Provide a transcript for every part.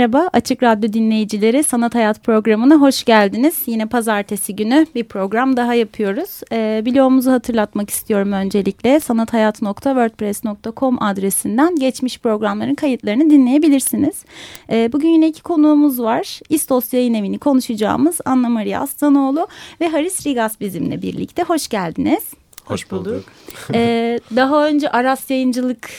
Merhaba Açık Radyo dinleyicileri Sanat Hayat programına hoş geldiniz. Yine pazartesi günü bir program daha yapıyoruz. Ee, bloğumuzu hatırlatmak istiyorum öncelikle. sanathayat.wordpress.com adresinden geçmiş programların kayıtlarını dinleyebilirsiniz. Ee, bugün yine iki konuğumuz var. İstos Yayın Evi'ni konuşacağımız Anna Maria Aslanoğlu ve Haris Rigas bizimle birlikte. Hoş geldiniz. Hoş bulduk. ee, daha önce Aras Yayıncılık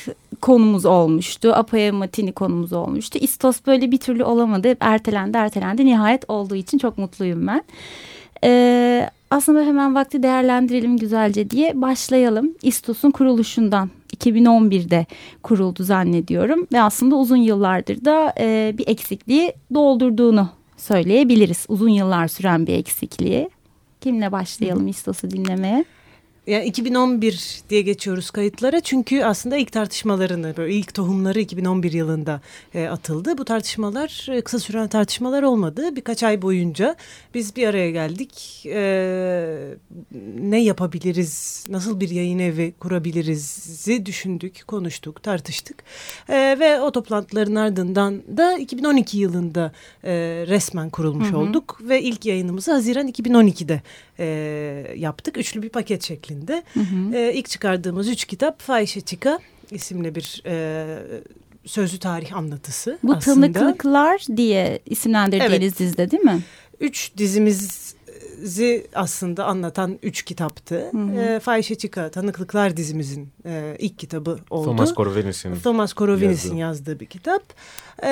konumuz olmuştu. Apaya Matini konumuz olmuştu. İstos böyle bir türlü olamadı. Hep ertelendi ertelendi. Nihayet olduğu için çok mutluyum ben. Ee, aslında hemen vakti değerlendirelim güzelce diye başlayalım. İstos'un kuruluşundan 2011'de kuruldu zannediyorum. Ve aslında uzun yıllardır da e, bir eksikliği doldurduğunu söyleyebiliriz. Uzun yıllar süren bir eksikliği. Kimle başlayalım İstos'u dinlemeye? Yani 2011 diye geçiyoruz kayıtlara çünkü aslında ilk tartışmalarını böyle ilk tohumları 2011 yılında e, atıldı. Bu tartışmalar e, kısa süren tartışmalar olmadı. Birkaç ay boyunca biz bir araya geldik. E, ne yapabiliriz, nasıl bir yayın evi kurabiliriz'i düşündük, konuştuk, tartıştık. E, ve o toplantıların ardından da 2012 yılında e, resmen kurulmuş hı hı. olduk. Ve ilk yayınımızı Haziran 2012'de e, yaptık. Üçlü bir paket şeklinde. Hı hı. E, ilk çıkardığımız üç kitap Fahişe Çika isimli bir e, sözlü tarih anlatısı Bu aslında. tınıklıklar diye isimlendirdiğiniz evet. dizide değil mi? Üç dizimizi aslında anlatan üç kitaptı. Hı hı. E, Fahişe Çika Tanıklıklar dizimizin e, ilk kitabı oldu. Thomas Korovenis'in Thomas Korovenis'in yazdığı bir kitap. E,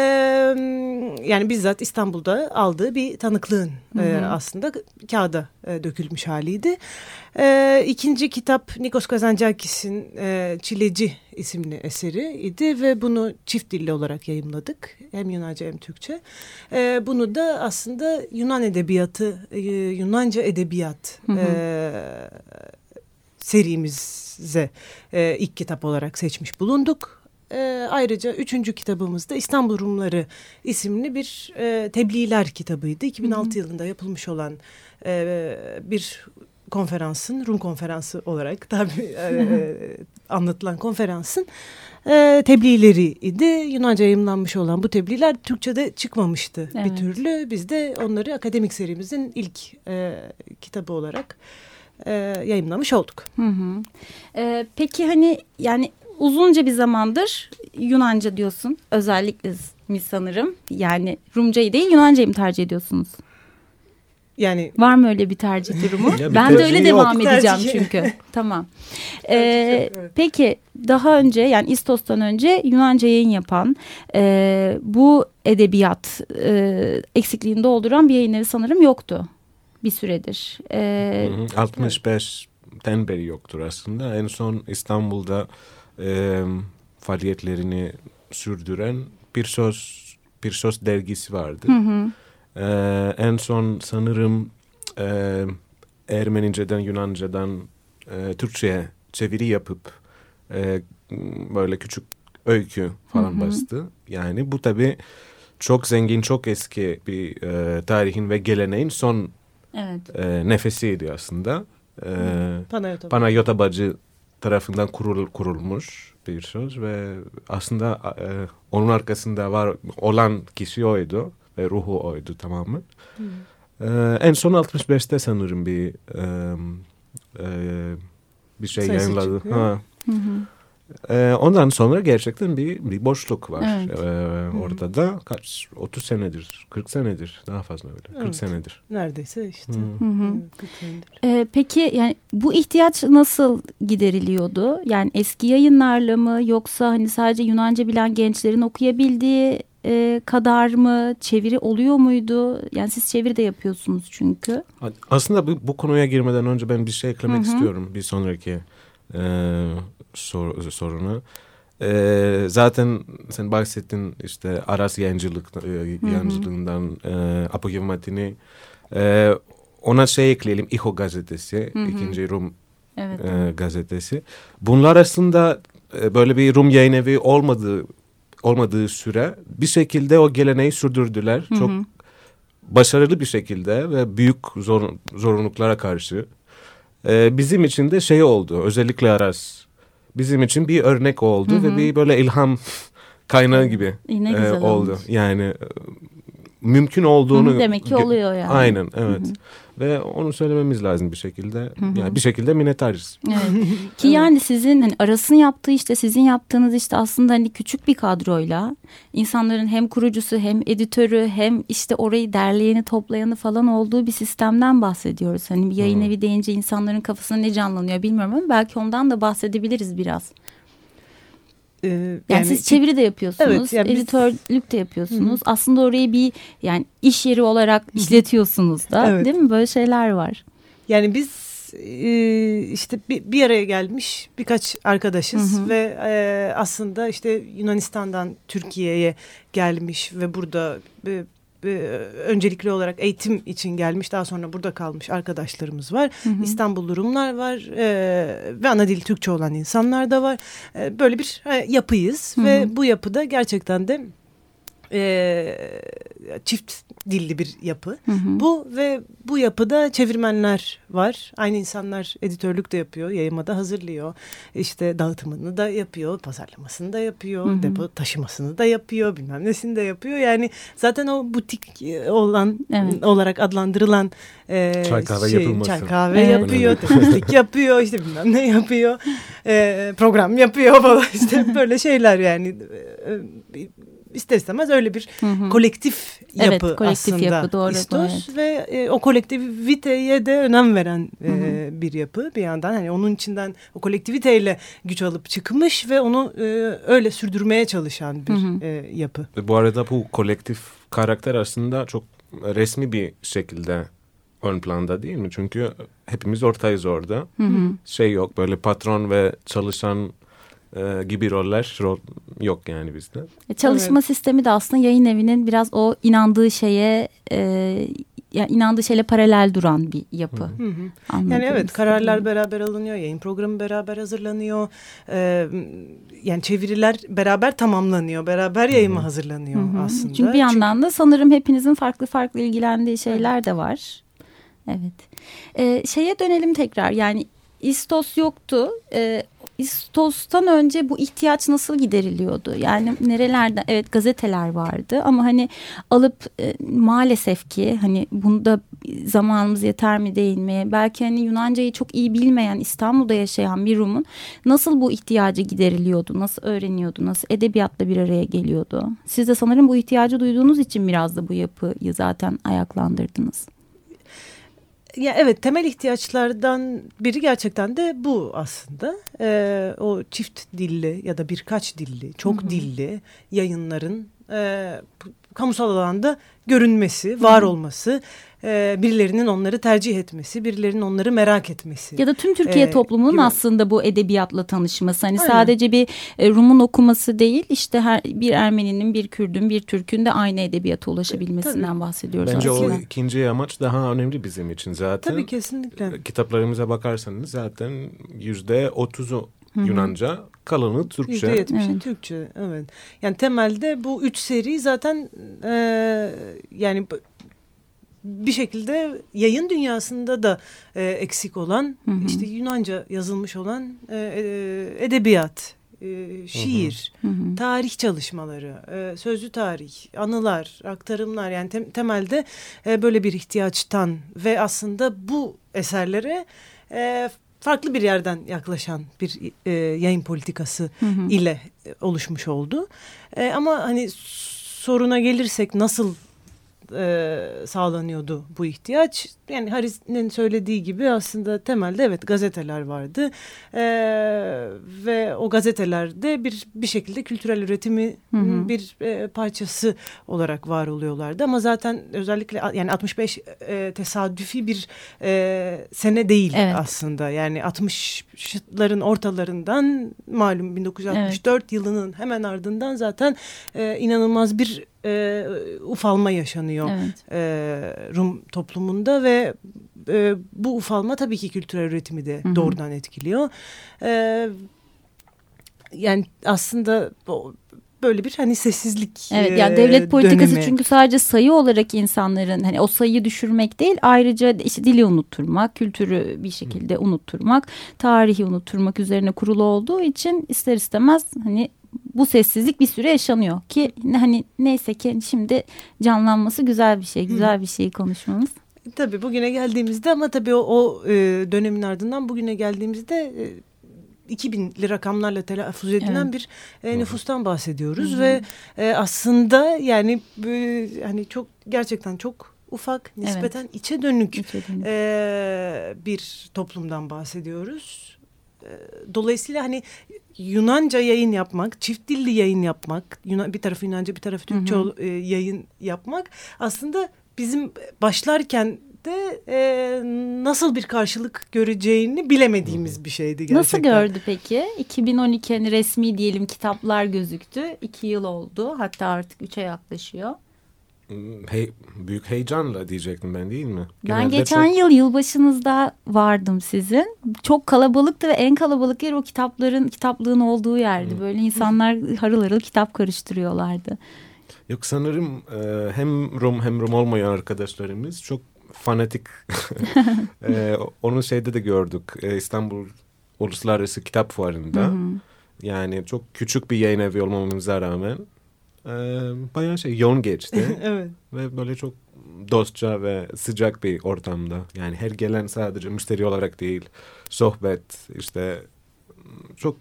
yani bizzat İstanbul'da aldığı bir tanıklığın hı hı. E, aslında kağıda e, dökülmüş haliydi. E, ikinci kitap Nikos Kazantzakis'in e, Çileci isimli eseri idi ve bunu çift dilli olarak yayımladık. Hem Yunanca hem Türkçe. E, bunu da aslında Yunan edebiyatı, e, Yunanca edebiyat hı hı. E, serimize e, ilk kitap olarak seçmiş bulunduk. E, ayrıca üçüncü kitabımız da İstanbul Rumları isimli bir e, tebliğler kitabıydı. 2006 hı hı. yılında yapılmış olan e, bir konferansın, Rum konferansı olarak tabii e, anlatılan konferansın e, tebliğleriydi. Yunanca yayımlanmış olan bu tebliğler Türkçe'de çıkmamıştı evet. bir türlü. Biz de onları akademik serimizin ilk e, kitabı olarak e, yayımlamış olduk. Hı hı. E, peki hani yani uzunca bir zamandır Yunanca diyorsun özellikle mi sanırım. Yani Rumcayı değil Yunancayı mı tercih ediyorsunuz? Yani var mı öyle bir tercih durumu? bir ben de öyle yok. devam edeceğim çünkü. tamam. Ee, Peki daha önce yani İstos'tan önce Yunanca yayın yapan e, bu edebiyat e, eksikliğini dolduran bir yayın evi sanırım yoktu bir süredir. Ee, 65'ten beri yoktur aslında. En son İstanbul'da e, faaliyetlerini sürdüren bir söz bir söz dergisi vardı. Hı hı. Ee, en son sanırım e, Ermenice'den, Yunanca'dan e, Türkçe'ye çeviri yapıp e, böyle küçük öykü falan hı hı. bastı. Yani bu tabii çok zengin, çok eski bir e, tarihin ve geleneğin son evet. e, nefesiydi aslında. E, Panayota. Panayota Bacı tarafından kurul, kurulmuş bir söz ve aslında e, onun arkasında var olan kişi oydu ve ruhu oydu tamamen. Hmm. Ee, en son 65'te sanırım bir e, e, bir şey Sayısı yayınladı. Ha. Hı hı. Ee, ondan sonra gerçekten bir, bir boşluk var. Evet. Ee, orada da kaç 30 senedir, 40 senedir daha fazla öyle. 40 evet. senedir. Neredeyse işte. Hı. Hı hı. Ee, peki yani bu ihtiyaç nasıl gideriliyordu? Yani eski yayınlarla mı yoksa hani sadece Yunanca bilen gençlerin okuyabildiği e, kadar mı çeviri oluyor muydu? Yani siz çeviri de yapıyorsunuz çünkü. Aslında bu, bu konuya girmeden önce ben bir şey eklemek hı hı. istiyorum bir sonraki e, sor, soruna. E, zaten sen bahsettin işte Aras yayıncılık, e, yayıncılığından e, Apogevmatini. E, ona şey ekleyelim İHO gazetesi, hı hı. ikinci Rum evet, e, gazetesi. Bunlar aslında e, böyle bir Rum yayın evi olmadığı olmadığı süre bir şekilde o geleneği sürdürdüler. Hı hı. Çok başarılı bir şekilde ve büyük zor, zorunluluklara karşı. Ee, bizim için de şey oldu özellikle Aras. Bizim için bir örnek oldu hı hı. ve bir böyle ilham kaynağı gibi e, oldu. Olmuş. Yani e, mümkün olduğunu... Hı, demek ki oluyor yani. Aynen evet. Hı hı. Ve onu söylememiz lazım bir şekilde. Hı hı. Yani bir şekilde minnettarız. Evet. Ki yani sizin hani arasını yaptığı işte sizin yaptığınız işte aslında hani küçük bir kadroyla insanların hem kurucusu hem editörü hem işte orayı derleyeni toplayanı falan olduğu bir sistemden bahsediyoruz. Hani bir yayın evi deyince insanların kafasına ne canlanıyor bilmiyorum ama belki ondan da bahsedebiliriz biraz. Ee, yani, yani siz çeviri de yapıyorsunuz, evet, yani editörlük biz, de yapıyorsunuz. Hı. Aslında orayı bir yani iş yeri olarak işletiyorsunuz da, evet. değil mi? Böyle şeyler var. Yani biz e, işte bir, bir araya gelmiş birkaç arkadaşız hı hı. ve e, aslında işte Yunanistan'dan Türkiye'ye gelmiş ve burada e, e, öncelikli olarak eğitim için gelmiş daha sonra burada kalmış arkadaşlarımız var. Hı hı. İstanbul Rumlar var e, ve ana dil Türkçe olan insanlar da var. E, böyle bir e, yapıyız hı hı. ve bu yapıda gerçekten de e, çift dilli bir yapı. Hı hı. Bu ve bu yapıda çevirmenler var. Aynı insanlar editörlük de yapıyor, yayımada hazırlıyor. İşte dağıtımını da yapıyor, pazarlamasını da yapıyor, hı hı. depo taşımasını da yapıyor, bilmem nesini de yapıyor. Yani zaten o butik olan evet. olarak adlandırılan e, çay kahve şey, yapılması. Çay kahve evet. yapıyor, temizlik yapıyor, işte bilmem ne yapıyor, e, program yapıyor falan işte böyle şeyler yani. E, ister istemez öyle bir hı hı. kolektif yapı evet, kolektif aslında yapı, doğru, İstos doğru. ve e, o kolektiviteye de önem veren e, hı hı. bir yapı bir yandan hani onun içinden o kolektiviteyle güç alıp çıkmış ve onu e, öyle sürdürmeye çalışan bir hı hı. E, yapı. Bu arada bu kolektif karakter aslında çok resmi bir şekilde ön planda değil mi? Çünkü hepimiz ortayız orada. Hı hı. Şey yok böyle patron ve çalışan e, gibi roller rol yok yani bizde. E, çalışma evet. sistemi de aslında yayın evinin biraz o inandığı şeye e, yani inandığı şeyle paralel duran bir yapı. Hı hı. Yani evet kararlar beraber alınıyor, yayın programı beraber hazırlanıyor. Ee, yani çeviriler beraber tamamlanıyor, beraber yayıma hazırlanıyor hı hı. aslında. Çünkü bir yandan Çünkü... da sanırım hepinizin farklı farklı ilgilendiği şeyler de var. Evet. Ee, şeye dönelim tekrar yani İstos yoktu. Ee, İstos'tan önce bu ihtiyaç nasıl gideriliyordu? Yani nerelerden evet gazeteler vardı ama hani alıp e, maalesef ki hani bunda zamanımız yeter mi değil mi? Belki hani Yunancayı çok iyi bilmeyen İstanbul'da yaşayan bir Rum'un nasıl bu ihtiyacı gideriliyordu? Nasıl öğreniyordu? Nasıl edebiyatla bir araya geliyordu? Siz de sanırım bu ihtiyacı duyduğunuz için biraz da bu yapıyı zaten ayaklandırdınız ya evet temel ihtiyaçlardan biri gerçekten de bu aslında. Ee, o çift dilli ya da birkaç dilli, çok Hı -hı. dilli yayınların e, kamusal alanda görünmesi, var Hı -hı. olması e, birilerinin onları tercih etmesi, birilerinin onları merak etmesi. Ya da tüm Türkiye e, toplumunun gibi. aslında bu edebiyatla tanışması. Hani Aynen. sadece bir e, Rum'un okuması değil, işte her bir Ermeninin, bir Kürdün, bir Türk'ün de aynı edebiyata ulaşabilmesinden Tabii. bahsediyoruz Bence aslında. o ikinci amaç daha önemli bizim için zaten. Tabii kesinlikle. Kitaplarımıza bakarsanız zaten yüzde otuzu Yunanca, kalanı Türkçe. Yüzde yetmişi evet. Türkçe, evet. Yani temelde bu üç seri zaten e, yani bir şekilde yayın dünyasında da e, eksik olan hı hı. işte Yunanca yazılmış olan e, e, edebiyat, e, şiir, hı hı. tarih çalışmaları, e, sözlü tarih, anılar, aktarımlar yani tem, temelde e, böyle bir ihtiyaçtan ve aslında bu eserlere e, farklı bir yerden yaklaşan bir e, yayın politikası hı hı. ile oluşmuş oldu. E, ama hani soruna gelirsek nasıl e, sağlanıyordu bu ihtiyaç. Yani Haris'in söylediği gibi aslında temelde evet gazeteler vardı e, ve o gazetelerde bir bir şekilde kültürel üretimi Hı hı. bir e, parçası olarak var oluyorlardı. Ama zaten özellikle yani 65 e, tesadüfi bir e, sene değil Evet. aslında. Yani 60'ların ortalarından malum 1964 yılının hemen ardından zaten e, inanılmaz bir e, ufalma yaşanıyor Evet. e, Rum toplumunda ve e, bu ufalma tabii ki kültürel üretimi de Hı hı. doğrudan etkiliyor. E, yani aslında böyle bir hani sessizlik Evet e, yani devlet politikası dönemi. çünkü sadece sayı olarak insanların hani o sayıyı düşürmek değil ayrıca işte dili unutturmak, kültürü bir şekilde unutturmak, tarihi unutturmak üzerine kurulu olduğu için ister istemez hani bu sessizlik bir süre yaşanıyor ki hani neyse ki şimdi canlanması güzel bir şey, güzel bir şey konuşmamız. Tabii bugüne geldiğimizde ama tabii o, o e, dönemin ardından bugüne geldiğimizde e, 2000'li rakamlarla telaffuz edilen Evet. bir e, nüfustan bahsediyoruz Hı hı. ve e, aslında yani e, hani çok gerçekten çok ufak nispeten içe dönük Geçelim. e, bir toplumdan bahsediyoruz. E, Dolayısıyla hani Yunanca yayın yapmak, çift dilli yayın yapmak, Yunan, bir tarafı Yunanca bir tarafı Türkçe Hı hı. e, yayın yapmak aslında bizim başlarken de e, nasıl bir karşılık göreceğini bilemediğimiz bir şeydi gerçekten. Nasıl gördü peki? 2012 hani resmi diyelim kitaplar gözüktü. İki yıl oldu. Hatta artık üçe yaklaşıyor. Hey, büyük heyecanla diyecektim ben değil mi? Ben Genelde geçen çok- yıl yılbaşınızda vardım sizin. Çok kalabalıktı ve en kalabalık yer o kitapların kitaplığın olduğu yerdi. Böyle insanlar harıl harıl kitap karıştırıyorlardı. Yok sanırım e, hem Rum hem Rum olmayan arkadaşlarımız çok fanatik. e, onu şeyde de gördük. E, İstanbul Uluslararası Kitap Fuarı'nda. Hı hı. Yani çok küçük bir yayın evi olmamıza rağmen e, bayağı şey yoğun geçti. evet. ve böyle çok dostça ve sıcak bir ortamda. Yani her gelen sadece müşteri olarak değil, sohbet işte çok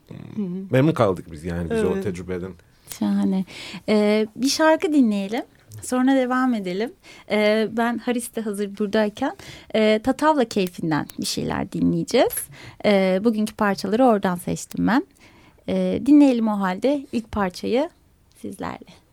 memnun kaldık biz yani biz o Evet. tecrübeden. Şahane. Ee, bir şarkı dinleyelim. Sonra devam edelim. Ee, ben Haris de hazır buradayken e, Tatavla keyfinden bir şeyler dinleyeceğiz. Ee, bugünkü parçaları oradan seçtim ben. Ee, dinleyelim o halde ilk parçayı sizlerle.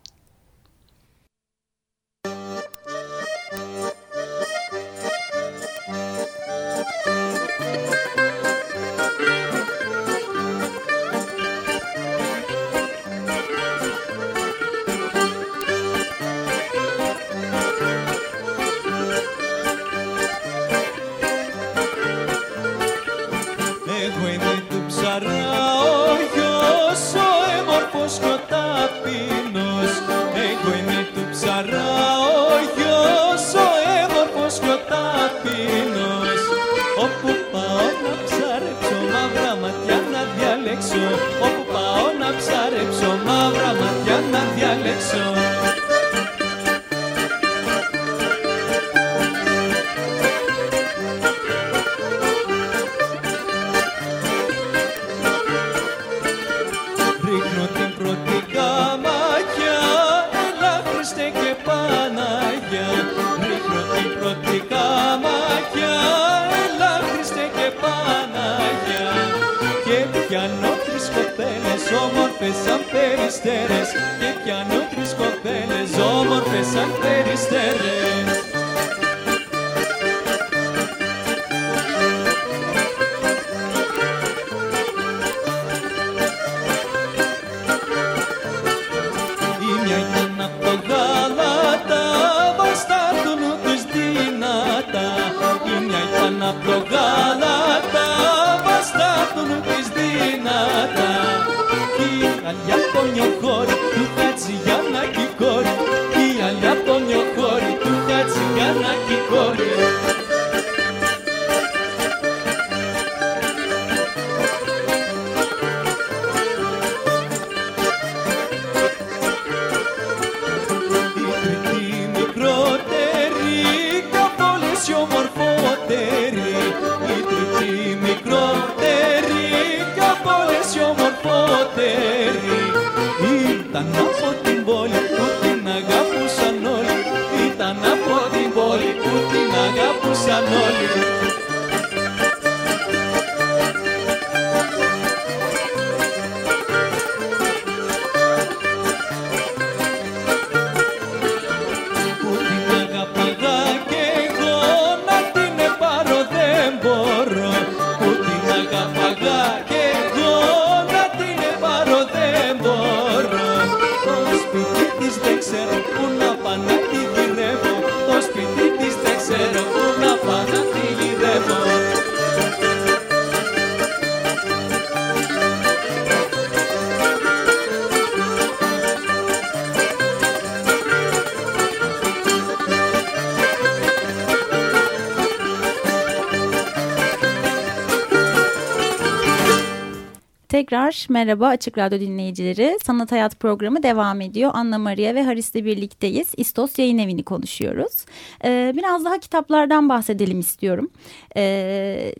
Tekrar merhaba Açık Radyo dinleyicileri. Sanat Hayat programı devam ediyor. Anna Maria ve Haris'le birlikteyiz. İstos Yayın Evi'ni konuşuyoruz. Ee, biraz daha kitaplardan bahsedelim istiyorum. Ee,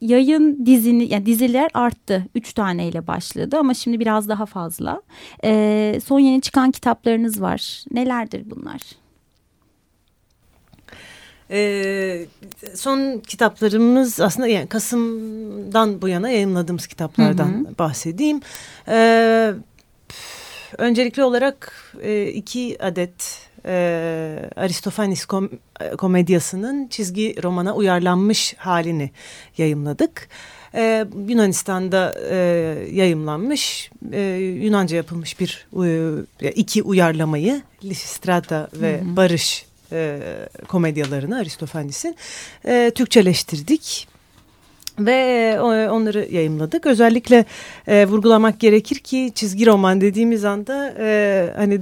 yayın dizini, yani diziler arttı. Üç taneyle başladı ama şimdi biraz daha fazla. Ee, son yeni çıkan kitaplarınız var. Nelerdir bunlar? Ee, son kitaplarımız aslında yani Kasım'dan bu yana yayınladığımız kitaplardan bahsedeyim. Ee, öncelikli olarak e, iki adet e, Aristofanis kom komedyasının çizgi romana uyarlanmış halini yayımladık. Ee, Yunanistan'da e, yayımlanmış, e, Yunanca yapılmış bir e, iki uyarlamayı Lisistrata ve Barış e, komedyalarını Aristofanis'in e, Türkçeleştirdik ve e, onları yayımladık. Özellikle e, vurgulamak gerekir ki çizgi roman dediğimiz anda e, hani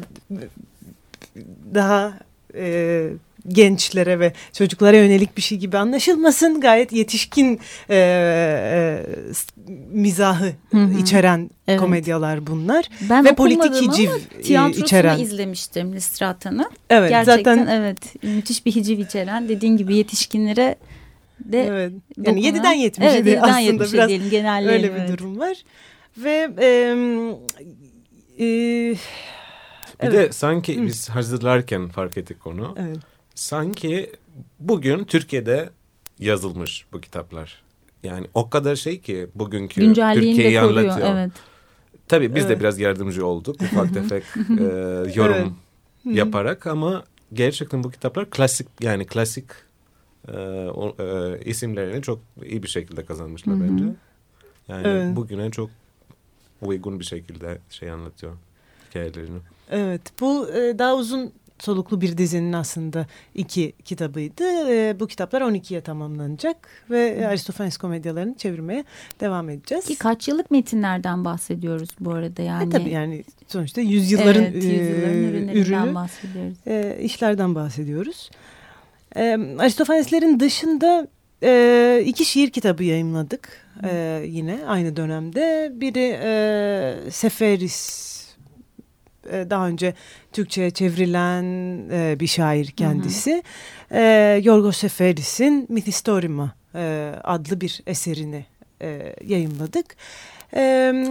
daha e, gençlere ve çocuklara yönelik bir şey gibi anlaşılmasın. Gayet yetişkin e, e, mizahı Hı hı. içeren Evet. komedyalar bunlar. Ben Ve politik hiciv e, tiyatrosunu içeren. izlemiştim Listrata'nı. Evet Gerçekten zaten evet müthiş bir hiciv içeren dediğin gibi yetişkinlere de evet. dokunan- Yani 7'den 70'e evet, de 7'den aslında 70'e biraz diyelim genelleyelim. öyle bir evet. durum var. Ve e, e, Bir Evet. de sanki biz hazırlarken fark ettik onu. evet. Sanki bugün Türkiye'de yazılmış bu kitaplar. Yani o kadar şey ki bugünkü Türkiye'yi anlatıyor. Evet. Tabii biz Evet. de biraz yardımcı olduk ufak tefek e, yorum yaparak ama gerçekten bu kitaplar klasik yani klasik e, o, e, isimlerini çok iyi bir şekilde kazanmışlar bence. Yani Evet. bugüne çok uygun bir şekilde şey anlatıyor hikayelerini. Evet bu e, daha uzun soluklu bir dizinin aslında iki kitabıydı. E, bu kitaplar 12'ye tamamlanacak ve Aristofanes komedyalarını çevirmeye devam edeceğiz. Ki kaç yıllık metinlerden bahsediyoruz bu arada yani. E, tabii yani sonuçta yüzyılların, evet, yüzyılların e, ürünlerinden ürünü bahsediyoruz. e, işlerden bahsediyoruz. E, Aristofaneslerin dışında e, iki şiir kitabı yayımladık e, yine aynı dönemde. Biri e, Seferis e, daha önce Türkçe'ye çevrilen e, bir şair kendisi. E, Yorgos Seferis'in Mythistorima e, adlı bir eserini e, yayımladık. E,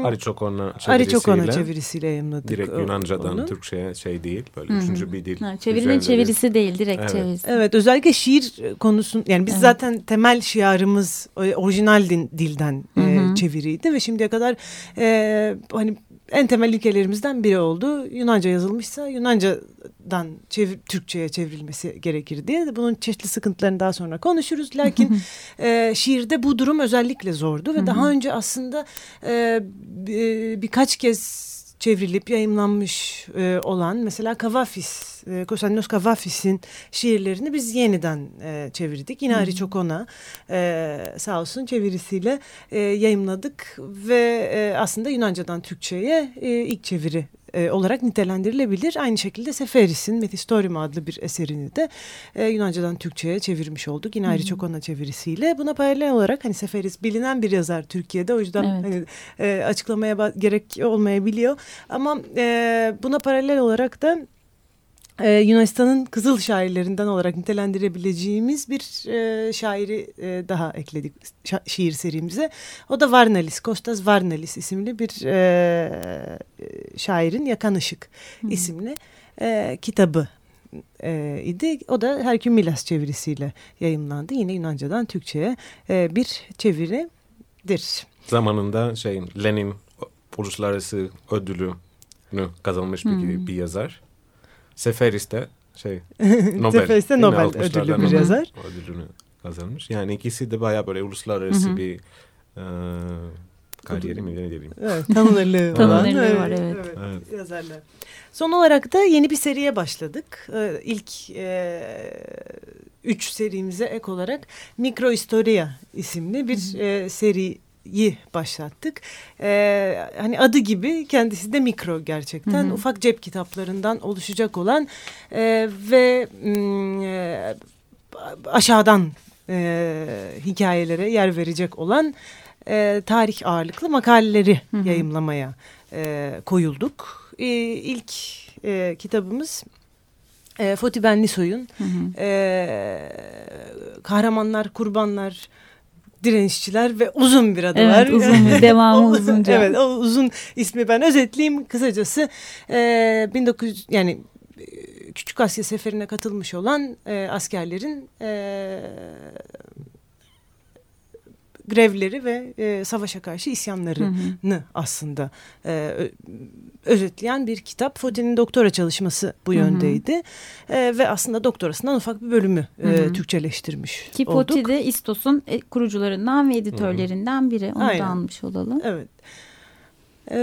Ariçokona Ariçokona çevirisiyle çevirisiyle yayımladık. direkt Yunancadan onu. Türkçe'ye şey değil böyle Hı hı. üçüncü bir dil. Ha, çevirinin çevirisi değil direkt Evet. çevirisi. Evet özellikle şiir konusun yani biz Evet. zaten temel şiarımız e, orijinal din- dilden e, Hı çeviriydi ve şimdiye kadar e, hani en temel ilkelerimizden biri oldu. Yunanca yazılmışsa Yunancadan çevir, Türkçe'ye çevrilmesi gerekir diye. Bunun çeşitli sıkıntılarını daha sonra konuşuruz. Lakin e, şiirde bu durum özellikle zordu ve daha önce aslında e, bi- birkaç kez çevrilip yayımlanmış e, olan mesela Kavafis, e, Konstantinos Kavafis'in şiirlerini biz yeniden e, çevirdik. Yine Ariçokona e, sağ olsun çevirisiyle e, yayımladık ve e, aslında Yunancadan Türkçe'ye e, ilk çeviri e, olarak nitelendirilebilir. Aynı şekilde Seferis'in Metistorium adlı bir eserini de e, Yunancadan Türkçe'ye çevirmiş olduk. Yine Ariçokona çevirisiyle. Buna paralel olarak hani Seferis bilinen bir yazar Türkiye'de. O yüzden Evet. hani e, açıklamaya gerek olmayabiliyor. Ama e, buna paralel olarak da e, Yunanistan'ın kızıl şairlerinden olarak nitelendirebileceğimiz bir e, şairi e, daha ekledik şa- şiir serimize. O da Varnalis, Kostas Varnalis isimli bir e, e, şairin Yakan Işık isimli e, kitabı e, idi. O da Herkül Milas çevirisiyle yayımlandı. Yine Yunanca'dan Türkçe'ye e, bir çeviridir. Zamanında şey Lenin uluslararası ödülünü kazanmış bir, bir yazar. Seferis de şey Nobel. Seferis de değil mi? Nobel ödüllü bir yazar. Ödülünü kazanmış. Yani ikisi de bayağı böyle uluslararası Hı hı. bir e, kariyeri mi ne diyeyim. Evet, tanınırlığı olan Tanınırlığı evet, var, evet. Evet. yazarlar. Son olarak da yeni bir seriye başladık. Ee, ilk e, üç serimize ek olarak Mikro Historia isimli bir e, seriyi başlattık. Ee, hani adı gibi kendisi de mikro gerçekten. Hı hı. Ufak cep kitaplarından oluşacak olan e, ve e, aşağıdan e, hikayelere yer verecek olan e, tarih ağırlıklı makaleleri Hı hı. yayımlamaya e, koyulduk. E, ilk e, kitabımız e, Foti Benlisoy'un e, kahramanlar, kurbanlar, direnişçiler ve uzun bir adı Evet, var. uzun devamı uzunca. Evet, o uzun ismi ben özetleyeyim kısacası. E, 1900 yani Küçük Asya Seferi'ne katılmış olan e, askerlerin e, grevleri ve e, savaşa karşı isyanları Hı hı. aslında e, özetleyen bir kitap. Foti'nin doktora çalışması bu Hı hı. yöndeydi. E, ve aslında doktorasından ufak bir bölümü e, Hı hı. Türkçeleştirmiş Ki olduk. Poti de İstos'un e, kurucularından ve editörlerinden biri. Onu Aynen. da almış olalım. Evet. E,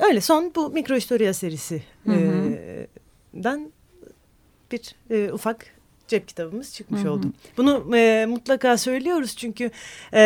öyle son bu Mikro Historia serisi Hı hı. e, den bir e, ufak cep kitabımız çıkmış Hı hı. oldu. Bunu e, mutlaka söylüyoruz çünkü e,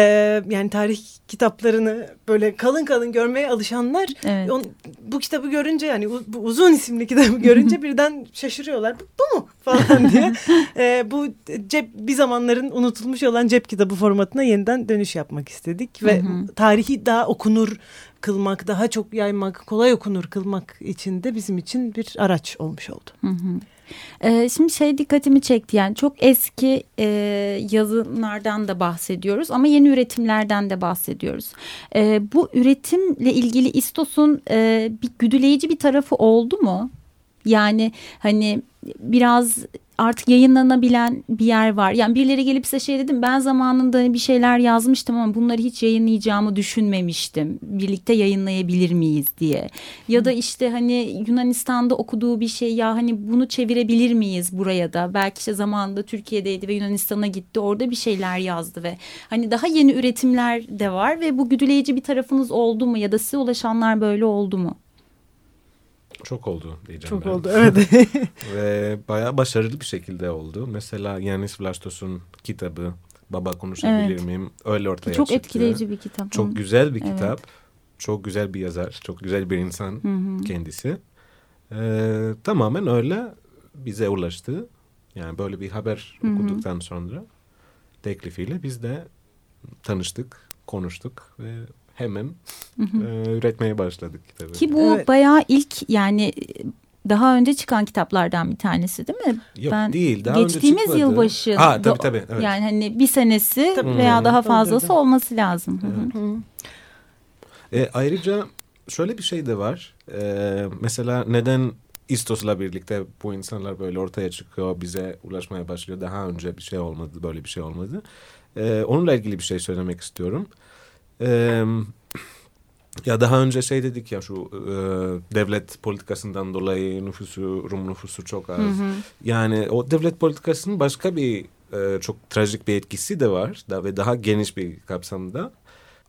yani tarih kitaplarını böyle kalın kalın görmeye alışanlar Evet. On, bu kitabı görünce yani bu uzun isimli kitabı görünce birden şaşırıyorlar. Bu, bu mu falan diye. Ee, bu cep bir zamanların unutulmuş olan cep kitabı formatına yeniden dönüş yapmak istedik ve hı. tarihi daha okunur kılmak, daha çok yaymak, kolay okunur kılmak için de bizim için bir araç olmuş oldu. Hı hı. Ee, şimdi şey dikkatimi çekti yani çok eski e, da bahsediyoruz ama yeni üretimlerden de bahsediyoruz. Ee, bu üretimle ilgili İstos'un e, bir güdüleyici bir tarafı oldu mu? Yani hani biraz artık yayınlanabilen bir yer var. Yani birileri gelip size şey dedim ben zamanında hani bir şeyler yazmıştım ama bunları hiç yayınlayacağımı düşünmemiştim. Birlikte yayınlayabilir miyiz diye. Ya da işte hani Yunanistan'da okuduğu bir şey ya hani bunu çevirebilir miyiz buraya da? Belki işte zamanında Türkiye'deydi ve Yunanistan'a gitti orada bir şeyler yazdı ve hani daha yeni üretimler de var ve bu güdüleyici bir tarafınız oldu mu ya da size ulaşanlar böyle oldu mu? Çok oldu diyeceğim Çok ben. oldu evet. Ve bayağı başarılı bir şekilde oldu. Mesela Yanis Vlastos'un kitabı Baba Konuşabilir Evet. miyim? Öyle ortaya Çok çıktı. etkileyici bir kitap. Çok güzel bir Evet. kitap. Çok güzel bir yazar. Çok güzel bir insan Hı hı. kendisi. Ee, tamamen öyle bize ulaştı. Yani böyle bir haber Hı hı. okuduktan sonra teklifiyle biz de tanıştık, konuştuk ve hemen e, üretmeye başladık kitabı. Ki bu Evet. bayağı ilk yani daha önce çıkan kitaplardan bir tanesi değil mi? Yok ben değil. Daha önce geçtiğimiz çıkmadı. yılbaşı. Ha tabii tabii. Evet. Yani hani bir senesi Tabii. veya daha fazlası Öldürdüm. olması lazım. Hı hı. E, ayrıca şöyle bir şey de var. E, mesela neden İstos'la birlikte bu insanlar böyle ortaya çıkıyor, bize ulaşmaya başlıyor. Daha önce bir şey olmadı, böyle bir şey olmadı. E, onunla ilgili bir şey söylemek istiyorum. Ya daha önce şey dedik ya şu e, devlet politikasından dolayı nüfusu, Rum nüfusu çok az. Yani o devlet politikasının başka bir e, çok trajik bir etkisi de var da ve daha geniş bir kapsamda.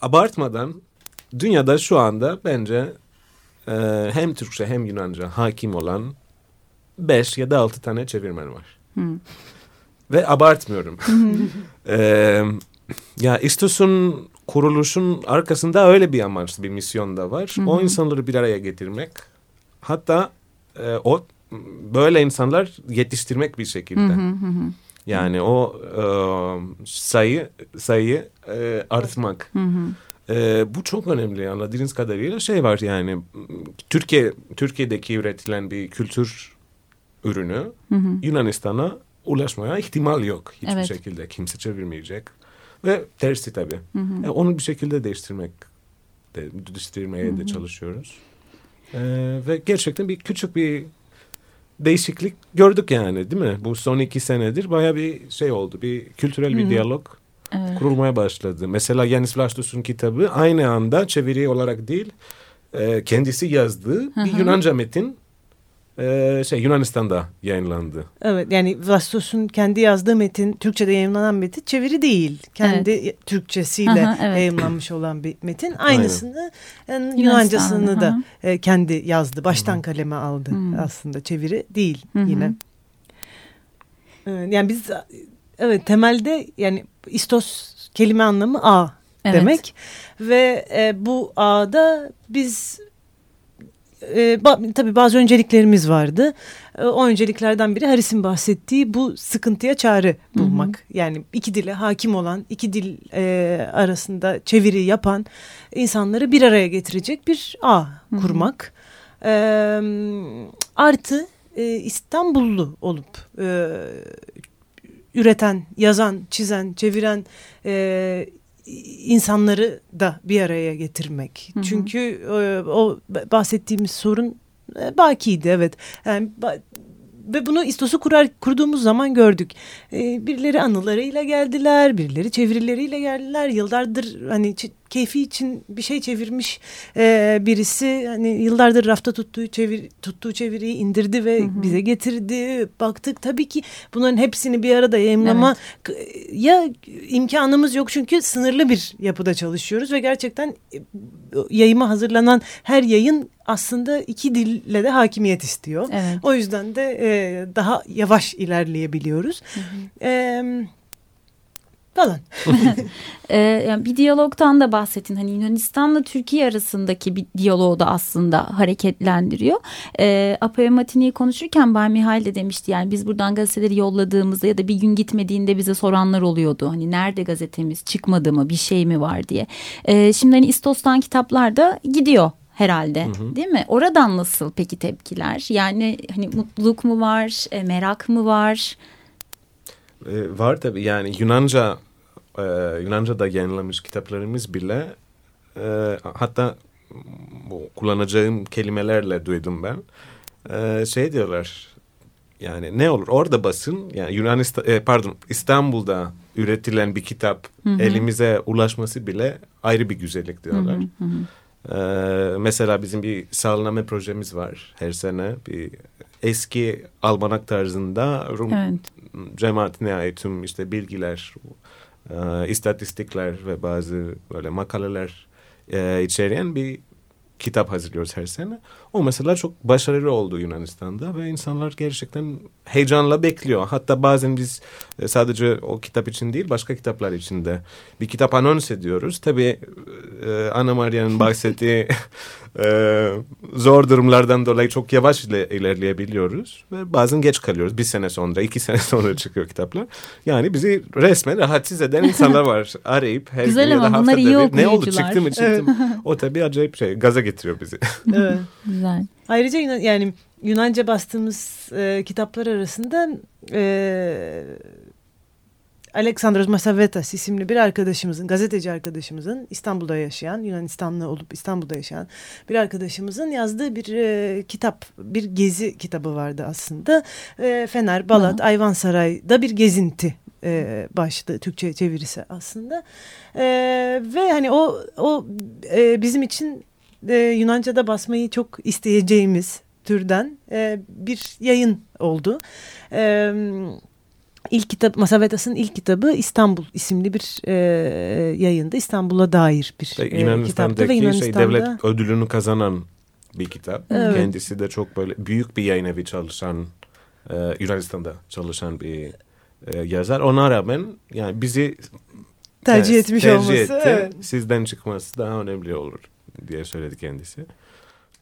Abartmadan dünyada şu anda bence e, hem Türkçe hem Yunanca hakim olan beş ya da altı tane çevirmen var. Hı. Ve abartmıyorum. e, ya İstos'un kuruluşun arkasında öyle bir amaç, bir misyon da var. O insanları bir araya getirmek. Hatta e, o böyle insanlar yetiştirmek bir şekilde. Hı hı hı hı. Yani o e, sayı sayıyı e, artmak. Hı hı. E, bu çok önemli anladığınız kadarıyla şey var yani Türkiye Türkiye'deki üretilen bir kültür ürünü Hı hı. Yunanistan'a ulaşmaya ihtimal yok hiçbir Evet. şekilde kimse çevirmeyecek ve tersi tabii. Hı hı. E, onu bir şekilde değiştirmek de değiştirmeye de çalışıyoruz. E, ve gerçekten bir küçük bir değişiklik gördük yani değil mi? Bu son iki senedir baya bir şey oldu. Bir kültürel bir diyalog Evet. kurulmaya başladı. Mesela Yanis Vlastos'un kitabı aynı anda çeviri olarak değil e, kendisi yazdığı bir Yunanca metin e, şey Yunanistan'da yayınlandı. Evet yani Vastos'un kendi yazdığı metin Türkçe'de yayınlanan metin çeviri değil. Kendi Türkçesiyle Aha, evet. yayınlanmış olan bir metin. Aynısını yani Yunancasını da e, kendi yazdı. Baştan kaleme aldı Hı. aslında çeviri değil Hı hı. yine. Evet, yani biz evet temelde yani istos kelime anlamı A Evet. demek ve e, bu A'da biz e, ba- tabii bazı önceliklerimiz vardı. E, o önceliklerden biri Haris'in bahsettiği bu sıkıntıya çare bulmak. Yani iki dile hakim olan, iki dil e, arasında çeviri yapan insanları bir araya getirecek bir ağ kurmak. E, artı e, İstanbullu olup e, üreten, yazan, çizen, çeviren e, insanları da bir araya getirmek. Hı hı. Çünkü e, o bahsettiğimiz sorun e, bakiydi evet. Yani ba- ve bunu İstos'u kurar, kurduğumuz zaman gördük. E, birileri anılarıyla geldiler, birileri çevirileriyle geldiler. Yıllardır hani keyfi için bir şey çevirmiş e, birisi hani yıllardır rafta tuttuğu çevir tuttuğu çeviriyi indirdi ve bize getirdi. Baktık tabii ki bunların hepsini bir arada yayınlama k- ya imkanımız yok çünkü sınırlı bir yapıda çalışıyoruz ve gerçekten e, yayıma hazırlanan her yayın aslında iki dille de hakimiyet istiyor. Evet. O yüzden de e, daha yavaş ilerleyebiliyoruz. E, falan. Ee, yani bir diyalogtan da bahsettin. Hani Yunanistan'la Türkiye arasındaki bir diyaloğu da aslında hareketlendiriyor. Ee, Apoya Matini'yi konuşurken Bay Mihail de demişti. Yani biz buradan gazeteleri yolladığımızda ya da bir gün gitmediğinde bize soranlar oluyordu. Hani nerede gazetemiz çıkmadı mı bir şey mi var diye. Ee, şimdi hani İstos'tan kitaplar da gidiyor herhalde değil mi? Oradan nasıl peki tepkiler? Yani hani mutluluk mu var, e, merak mı var? E, var tabii yani Yunanca e, Yunanca'da yayınlanmış kitaplarımız bile e, hatta bu kullanacağım kelimelerle duydum ben. E, şey diyorlar yani ne olur orada basın yani Yunanistan e, pardon İstanbul'da üretilen bir kitap elimize ulaşması bile ayrı bir güzellik diyorlar. Ee, mesela bizim bir sağlanma projemiz var her sene. Bir eski almanak tarzında Rum Evet. cemaatine ait tüm işte bilgiler, e, istatistikler ve bazı böyle makaleler e, içeren bir kitap hazırlıyoruz her sene. O mesela çok başarılı oldu Yunanistan'da ve insanlar gerçekten heyecanla bekliyor. Hatta bazen biz e, sadece o kitap için değil başka kitaplar için de bir kitap anons ediyoruz. Tabii e, Ana Maria'nın bahsettiği e, zor durumlardan dolayı çok yavaş ile, ilerleyebiliyoruz. Ve bazen geç kalıyoruz. Bir sene sonra, iki sene sonra çıkıyor kitaplar. Yani bizi resmen rahatsız eden insanlar var. Arayıp her Güzel gün ya da haftada bir, ne oldu okuyucular." çıktı mı çıktı mı? O tabii acayip şey. Gaza getiriyor bizi. Evet. Güzel. Ayrıca Yunan, yani Yunanca bastığımız e, kitaplar arasında e, Alexandros Masavetas isimli bir arkadaşımızın, gazeteci arkadaşımızın İstanbul'da yaşayan, Yunanistanlı olup İstanbul'da yaşayan bir arkadaşımızın yazdığı bir e, kitap, bir gezi kitabı vardı aslında. E, Fener, Balat, Ayvansaray'da bir gezinti e, başlığı Türkçe çevirisi aslında. E, ve hani o o e, bizim için e, Yunanca'da basmayı çok isteyeceğimiz türden e, bir yayın oldu. E, ilk kitap Masavetas'ın ilk kitabı İstanbul isimli bir e, yayında İstanbul'a dair bir e, Yunanistan'daki ve şey Yunanistan'da devlet ödülünü kazanan bir kitap. Evet. Kendisi de çok böyle büyük bir yayın evi çalışan e, Yunanistan'da çalışan bir e, yazar. Ona rağmen yani bizi tercih e, etmiş tercih olması. etti. Evet. Sizden çıkması daha önemli olur diye söyledi kendisi.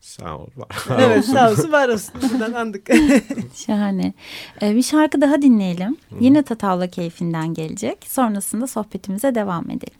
Sağ ol. Var. Evet sağ olsun var olsun. Buradan andık. Şahane. Ee, bir şarkı daha dinleyelim. Yine Tatavla keyfinden gelecek. Sonrasında sohbetimize devam edelim.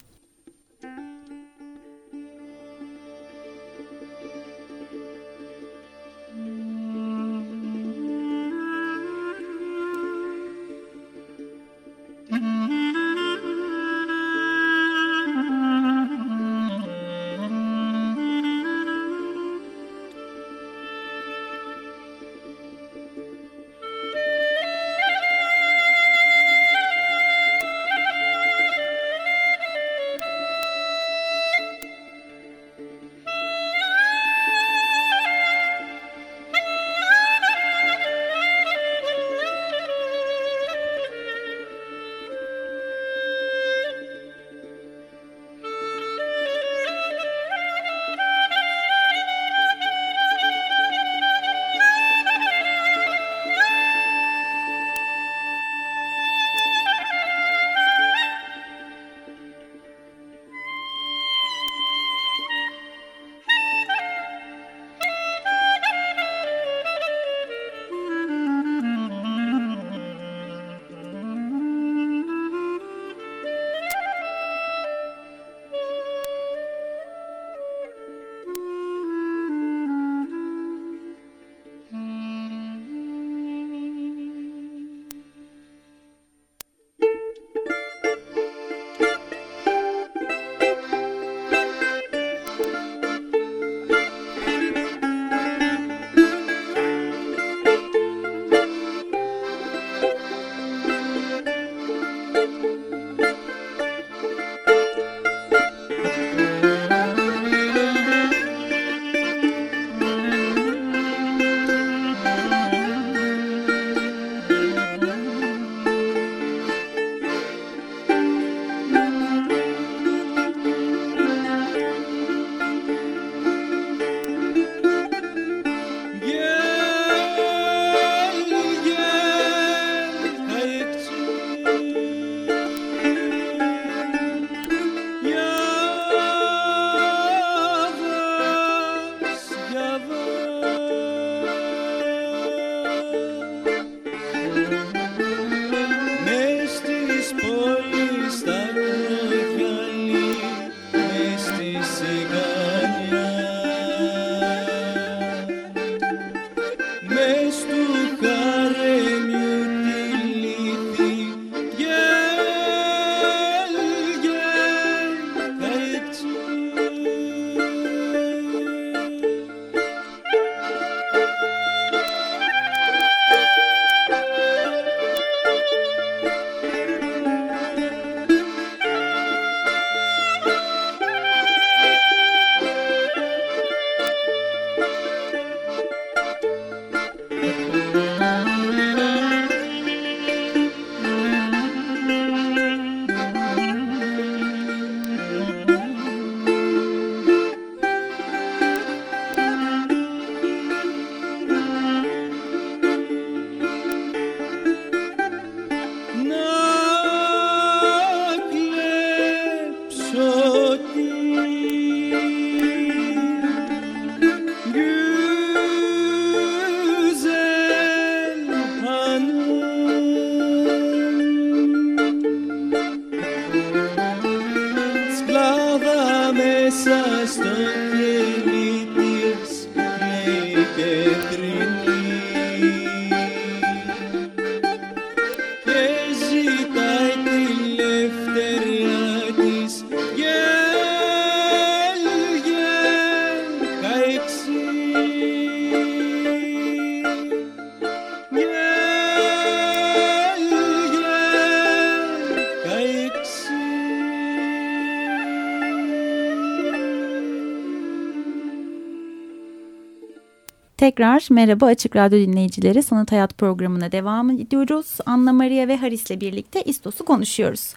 Tekrar merhaba Açık Radyo dinleyicileri. Sanat Hayat programına devam ediyoruz. Anna Maria ve Haris'le birlikte İstos'u konuşuyoruz.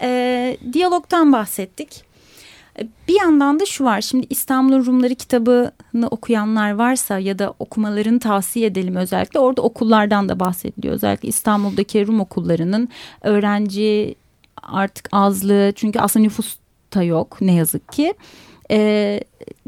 Ee, diyalogtan bahsettik. Ee, Bir yandan da şu var. Şimdi İstanbul'un Rumları kitabını okuyanlar varsa ya da okumalarını tavsiye edelim özellikle. Orada okullardan da bahsediliyor. Özellikle İstanbul'daki Rum okullarının öğrenci artık azlığı çünkü aslında nüfus da yok ne yazık ki. Ee,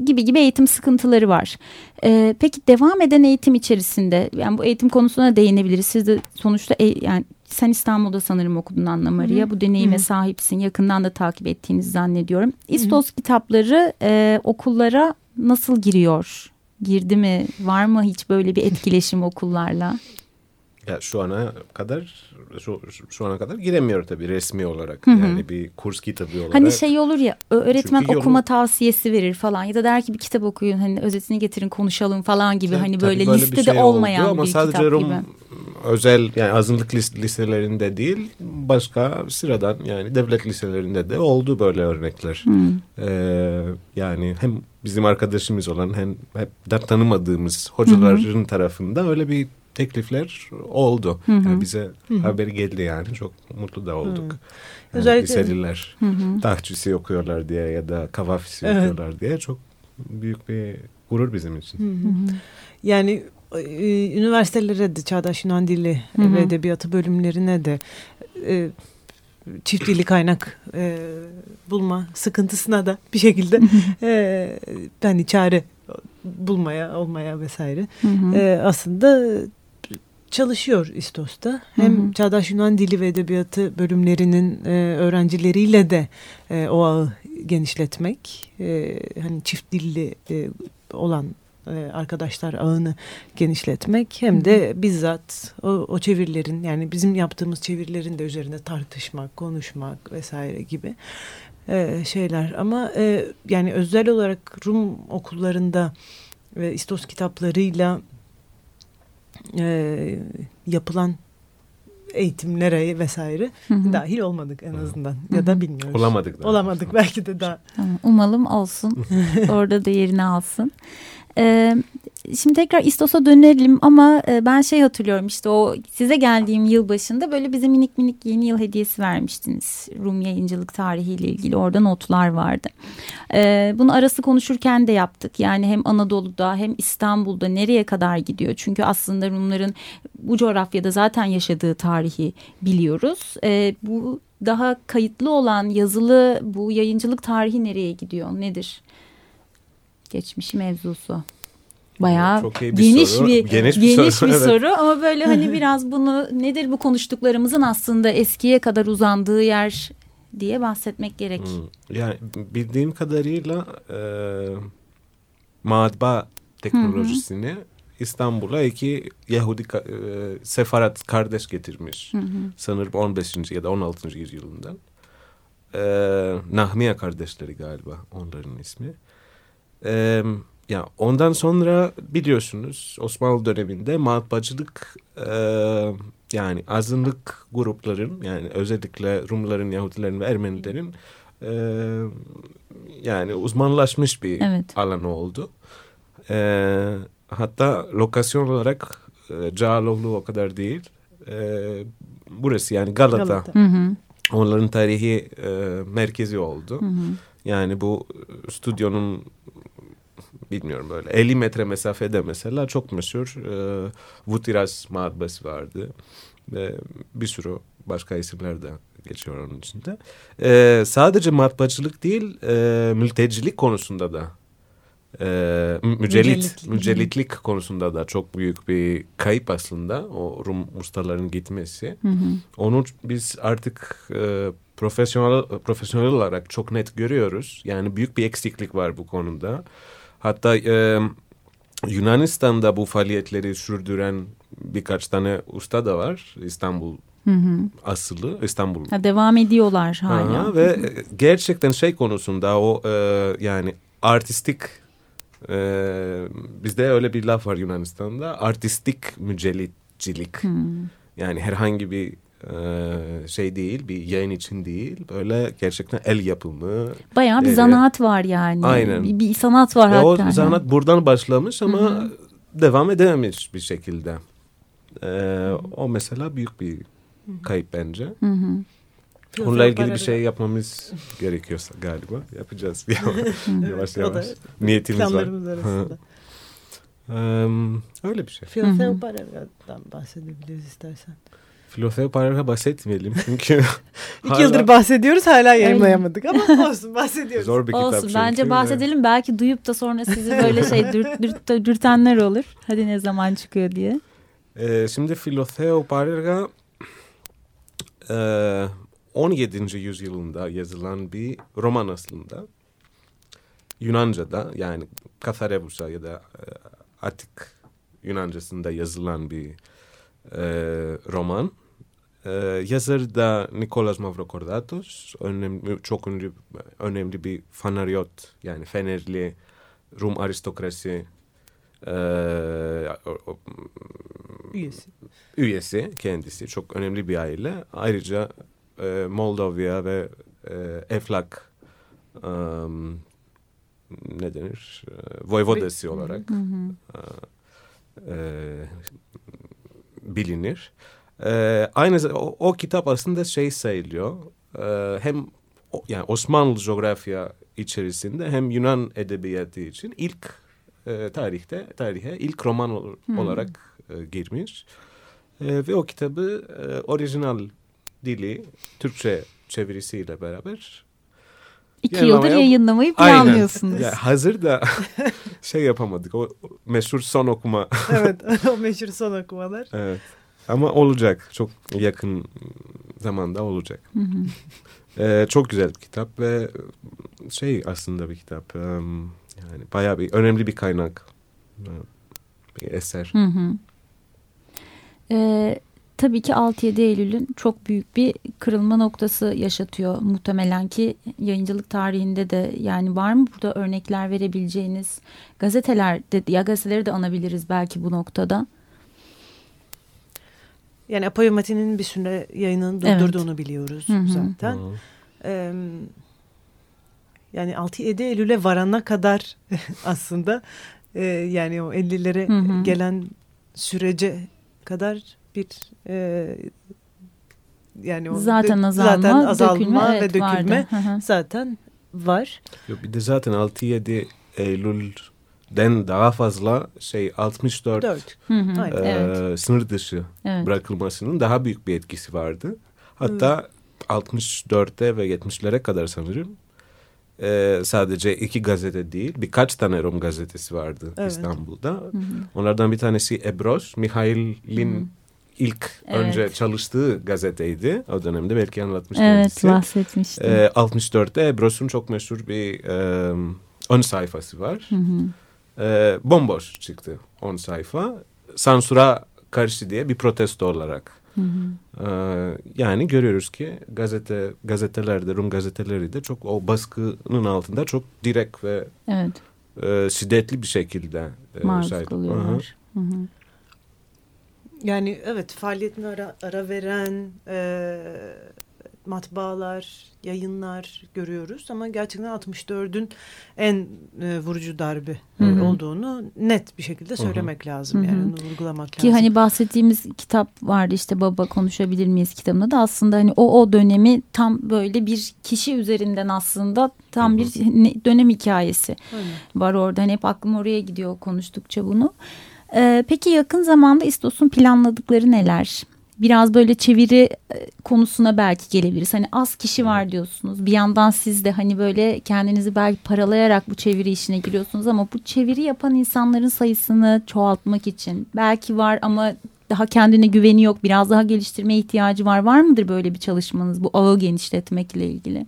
gibi gibi eğitim sıkıntıları var. Ee, peki devam eden eğitim içerisinde yani bu eğitim konusuna değinebiliriz. Siz de sonuçta e- yani sen İstanbul'da sanırım okudun Anna Maria. Bu deneyime sahipsin. Yakından da takip ettiğinizi zannediyorum. İstos kitapları e, okullara nasıl giriyor? Girdi mi? Var mı hiç böyle bir etkileşim okullarla? Ya şu ana kadar şu, şu ana kadar giremiyor tabii resmi olarak. Yani bir kurs kitabı olarak. Hani şey olur ya öğretmen Çünkü okuma yorum- tavsiyesi verir falan ya da der ki bir kitap okuyun hani özetini getirin konuşalım falan gibi Tabii- hani böyle bir listede şey oldu olmayan ama bir sadece kitap Rum gibi. özel yani azınlık lis- liselerinde değil başka sıradan yani devlet liselerinde de oldu böyle örnekler. Hmm. Ee, yani hem bizim arkadaşımız olan hem hep tanımadığımız hocaların tarafında öyle bir teklifler oldu. Yani bize haberi geldi yani. Çok mutlu da olduk. Yani Özellikle- liseliler tahçisi okuyorlar diye ya da kavafisi Evet. okuyorlar diye çok büyük bir gurur bizim için. Yani e, üniversitelere de Çağdaş Yunan Dili ve Edebiyatı bölümlerine de e, çift dili kaynak e, bulma sıkıntısına da bir şekilde e, hani çare bulmaya olmaya vesaire e, aslında çalışıyor İstos'ta. Hem Çağdaş Yunan Dili ve Edebiyatı bölümlerinin e, öğrencileriyle de e, o ağı genişletmek, e, hani çift dilli e, olan e, arkadaşlar ağını genişletmek hem de bizzat o, o çevirilerin yani bizim yaptığımız çevirilerin de üzerine tartışmak, konuşmak vesaire gibi e, şeyler. Ama e, yani özel olarak Rum okullarında ve İstos kitaplarıyla e, yapılan eğitimlere vesaire dahil olmadık en azından ya da bilmiyoruz. Olamadık da. Olamadık belki de daha. Tamam, umalım olsun. Orada da yerini alsın. Ee, şimdi tekrar İstos'a dönelim ama e, ben şey hatırlıyorum işte o size geldiğim yıl başında böyle bize minik minik yeni yıl hediyesi vermiştiniz. Rum yayıncılık tarihiyle ilgili orada notlar vardı. Ee, bunu arası konuşurken de yaptık. Yani hem Anadolu'da hem İstanbul'da nereye kadar gidiyor? Çünkü aslında Rumların bu coğrafyada zaten yaşadığı tarihi biliyoruz. Ee, bu daha kayıtlı olan yazılı bu yayıncılık tarihi nereye gidiyor? Nedir? Geçmişi mevzusu. Bayağı Çok iyi bir geniş soru. bir Geniş bir geniş soru, bir evet. soru ama böyle hani biraz bunu nedir bu konuştuklarımızın aslında eskiye kadar uzandığı yer diye bahsetmek gerek. Hmm. Yani bildiğim kadarıyla e, matbaa teknolojisini İstanbul'a iki Yahudi e, sefarat kardeş getirmiş. Sanırım 15. ya da 16. yüzyılından. E, Nahmiye kardeşleri galiba onların ismi. E, ya ondan sonra biliyorsunuz Osmanlı döneminde matbaacılık e, yani azınlık grupların yani özellikle Rumların, Yahudilerin ve Ermenilerin e, yani uzmanlaşmış bir Evet. alan oldu. E, hatta lokasyon olarak e, Cağaloğlu o kadar değil. E, burası yani Galata. Galata. Hı hı. Onların tarihi e, merkezi oldu. Yani bu stüdyonun bilmiyorum böyle 50 metre mesafede mesela çok meşhur e, Vutiras matbaası vardı. Ve bir sürü başka isimler de geçiyor onun içinde. E, sadece matbaacılık değil e, mültecilik konusunda da e, mü- mücellit, Mücellitlik. konusunda da çok büyük bir kayıp aslında o Rum ustaların gitmesi. Onu biz artık e, profesyonel profesyonel olarak çok net görüyoruz. Yani büyük bir eksiklik var bu konuda. Hatta e, Yunanistan'da bu faaliyetleri sürdüren birkaç tane usta da var. İstanbul asıllı, İstanbul Ha, devam ediyorlar hala. Aha, ve gerçekten şey konusunda o e, yani artistik e, bizde öyle bir laf var Yunanistan'da artistik mücellitcilik. Yani herhangi bir şey değil bir yayın için değil böyle gerçekten el yapımı. Bayağı bir Evet. zanaat var yani. Aynen. Bir, bir sanat var Ve hatta. o zanat buradan başlamış ama devam edememiş bir şekilde. E, o mesela büyük bir kayıp bence. Onunla ilgili bir şey yapmamız gerekiyorsa galiba yapacağız. yavaş yavaş. Niyetimiz var. Arasında. Eee, öyle bir şey. Filofeo Paraga'dan bahsedebiliriz istersen. Filofeo Parag'a bahsetmeyelim çünkü İki hala yıldır bahsediyoruz hala yayınlayamadık ama olsun bahsediyoruz. zor bir kitap Olsun çünkü. bence bahsedelim. Belki duyup da sonra sizi böyle şey dürt, dürt, dürtenler olur. Hadi ne zaman çıkıyor diye. Ee, şimdi Filofeo Parga e, 17. yüzyılında yazılan bir roman aslında. Yunanca'da yani Katharebusa ya da e, Atik Yunancasında yazılan bir e, roman. E, yazarı da Nikolas Mavrokordatos. Önemli, çok ünlü, önemli bir fanaryot yani Fenerli Rum aristokrasi e, o- Üyesi. üyesi kendisi. Çok önemli bir aile. Ayrıca e, Moldova ve e, Eflak e, ne denir? E, Voivodası olarak e, e, bilinir. E, aynı z- o, o kitap aslında şey sayılıyor. E, hem yani Osmanlı coğrafya içerisinde hem Yunan edebiyatı için ilk e, tarihte tarihe ilk roman ol- olarak e, girmiş. E, ve o kitabı e, orijinal dili Türkçe çevirisiyle beraber İki Yani yıldır ama- yayınlamayı Aynen. planlıyorsunuz. Ya hazır da şey yapamadık. O o meşhur son okuma. evet o meşhur son okumalar. evet. Ama olacak. Çok yakın zamanda olacak. Ee, çok güzel bir kitap ve şey aslında bir kitap. yani bayağı bir önemli bir kaynak. Bir eser. Hı hı. Ee, tabii ki 6-7 Eylül'ün çok büyük bir kırılma noktası yaşatıyor muhtemelen ki yayıncılık tarihinde de yani var mı burada örnekler verebileceğiniz gazetelerde ya gazeteleri de anabiliriz belki bu noktada. Yani Apoyo Mati'nin bir süre yayınını Evet. durdurduğunu biliyoruz Hı hı. zaten. Hı. Ee, yani 6-7 Eylül'e varana kadar aslında e, yani o 50'lere Hı hı. gelen sürece kadar bir e, yani o Zaten azalma, zaten azalma dökülme, ve evet, dökülme vardı. Hı hı. zaten var. Yok, Bir de zaten 6-7 Eylül'den daha fazla şey 64 Dört. Hı hı. E, Evet. sınır dışı Evet. bırakılmasının daha büyük bir etkisi vardı. Hatta 64'te ve 70'lere kadar sanırım e, sadece iki gazete değil birkaç tane Rum gazetesi vardı Evet. İstanbul'da. Onlardan bir tanesi Ebros, Mihail'in ilk Evet. önce çalıştığı gazeteydi. O dönemde belki anlatmıştım. Evet kendisi. bahsetmiştim. E, 64'te Ebros'un çok meşhur bir e, ön sayfası var. E, bomboş çıktı on sayfa. Sansura karşı diye bir protesto olarak. E, yani görüyoruz ki gazete gazetelerde Rum gazeteleri de çok o baskının altında çok direkt ve evet. e, şiddetli bir şekilde e, Maruz kalıyorlar. Hı hı. Yani evet faaliyetine ara, ara veren e, matbaalar, yayınlar görüyoruz ama gerçekten 64'ün en e, vurucu darbe Hı hı. olduğunu net bir şekilde söylemek lazım. Hı hı. Yani onu vurgulamak Ki lazım. hani bahsettiğimiz kitap vardı işte Baba Konuşabilir Miyiz kitabında da aslında hani o o dönemi tam böyle bir kişi üzerinden aslında tam bir ne- dönem hikayesi Aynen. var orada. Hani hep aklım oraya gidiyor konuştukça bunu. Ee, peki yakın zamanda İstos'un planladıkları neler? Biraz böyle çeviri e, konusuna belki gelebiliriz. Hani az kişi var diyorsunuz. Bir yandan siz de hani böyle kendinizi belki paralayarak bu çeviri işine giriyorsunuz ama bu çeviri yapan insanların sayısını çoğaltmak için belki var ama daha kendine güveni yok. Biraz daha geliştirmeye ihtiyacı var. Var mıdır böyle bir çalışmanız bu ağı genişletmekle ilgili?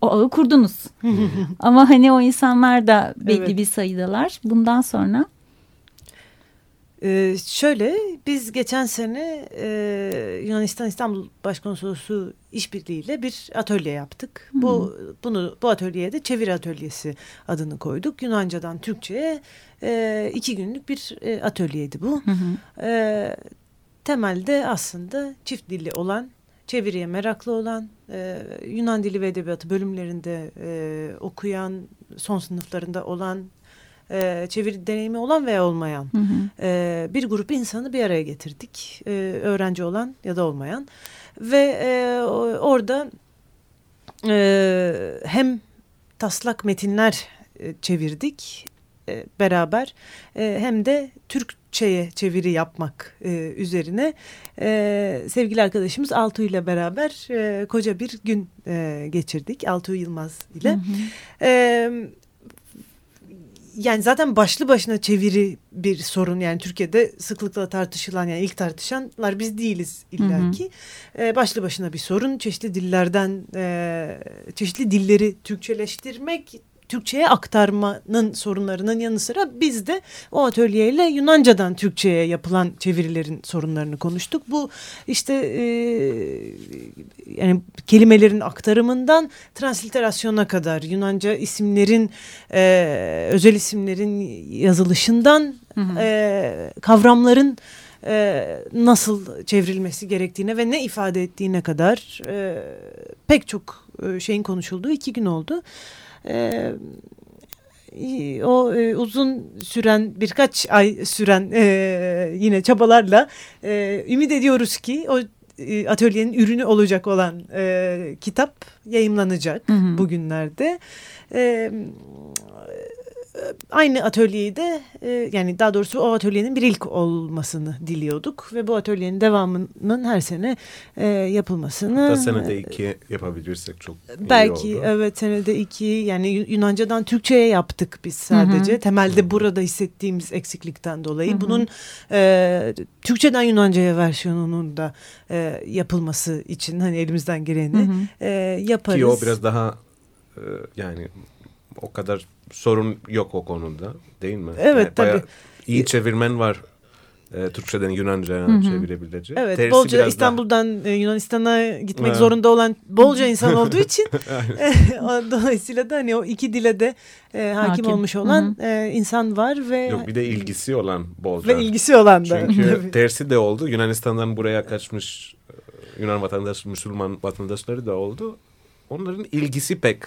O ağı kurdunuz. ama hani o insanlar da belli Evet. bir sayıdalar. Bundan sonra Ee, şöyle biz geçen sene e, Yunanistan İstanbul Başkonsolosu işbirliğiyle bir atölye yaptık. Bu bunu bu atölyeye de çeviri atölyesi adını koyduk. Yunancadan Türkçe'ye e, iki günlük bir e, atölyeydi bu. Hı hı. E, temelde aslında çift dilli olan, çeviriye meraklı olan, e, Yunan dili ve edebiyatı bölümlerinde e, okuyan, son sınıflarında olan, e, çeviri deneyimi olan veya olmayan Hı hı. e, bir grup insanı bir araya getirdik. E, öğrenci olan ya da olmayan. Ve e, orada e, hem taslak metinler e, çevirdik e, beraber e, hem de Türkçe'ye çeviri yapmak e, üzerine e, sevgili arkadaşımız Altuğ ile beraber e, koca bir gün e, geçirdik. Altuğ Yılmaz ile. Hı hı. Ee, yani zaten başlı başına çeviri bir sorun. Yani Türkiye'de sıklıkla tartışılan yani ilk tartışanlar biz değiliz illaki. Ee, başlı başına bir sorun. Çeşitli dillerden e, çeşitli dilleri Türkçeleştirmek Türkçe'ye aktarmanın sorunlarının yanı sıra biz de o atölyeyle Yunanca'dan Türkçe'ye yapılan çevirilerin sorunlarını konuştuk. Bu işte e, yani kelimelerin aktarımından transliterasyona kadar Yunanca isimlerin e, özel isimlerin yazılışından Hı hı. e, kavramların e, nasıl çevrilmesi gerektiğine ve ne ifade ettiğine kadar e, pek çok e, şeyin konuşulduğu iki gün oldu. E, o e, uzun süren birkaç ay süren e, yine çabalarla e, ümit ediyoruz ki o e, atölyenin ürünü olacak olan e, kitap yayımlanacak Hı hı. bugünlerde. E, aynı atölyeyi de e, yani daha doğrusu o atölyenin bir ilk olmasını diliyorduk ve bu atölyenin devamının her sene e, yapılmasını Hatta senede iki yapabilirsek çok iyi Belki oldu. evet senede iki yani Yu- Yunanca'dan Türkçe'ye yaptık biz sadece. Hı hı. Temelde burada hissettiğimiz eksiklikten dolayı. Hı hı. Bunun e, Türkçeden Yunanca'ya versiyonunun da e, yapılması için hani elimizden geleni Hı hı. e, yaparız. Ki o biraz daha e, yani o kadar sorun yok o konuda değil mi? Evet, Yani tabii. iyi çevirmen var. E, Türkçeden Yunanca'ya çevirebilecek. Evet, Tersi bolca İstanbul'dan e, Yunanistan'a gitmek Evet. zorunda olan bolca insan olduğu için o- dolayısıyla da hani o iki dile de e, hakim, Hakim. olmuş olan e, insan var ve Daha, yok bir de ilgisi olan bolca. ve ilgisi olan da. Çünkü tersi de oldu. Yunanistan'dan buraya kaçmış e, Yunan vatandaş, Müslüman vatandaşları da oldu. Onların ilgisi pek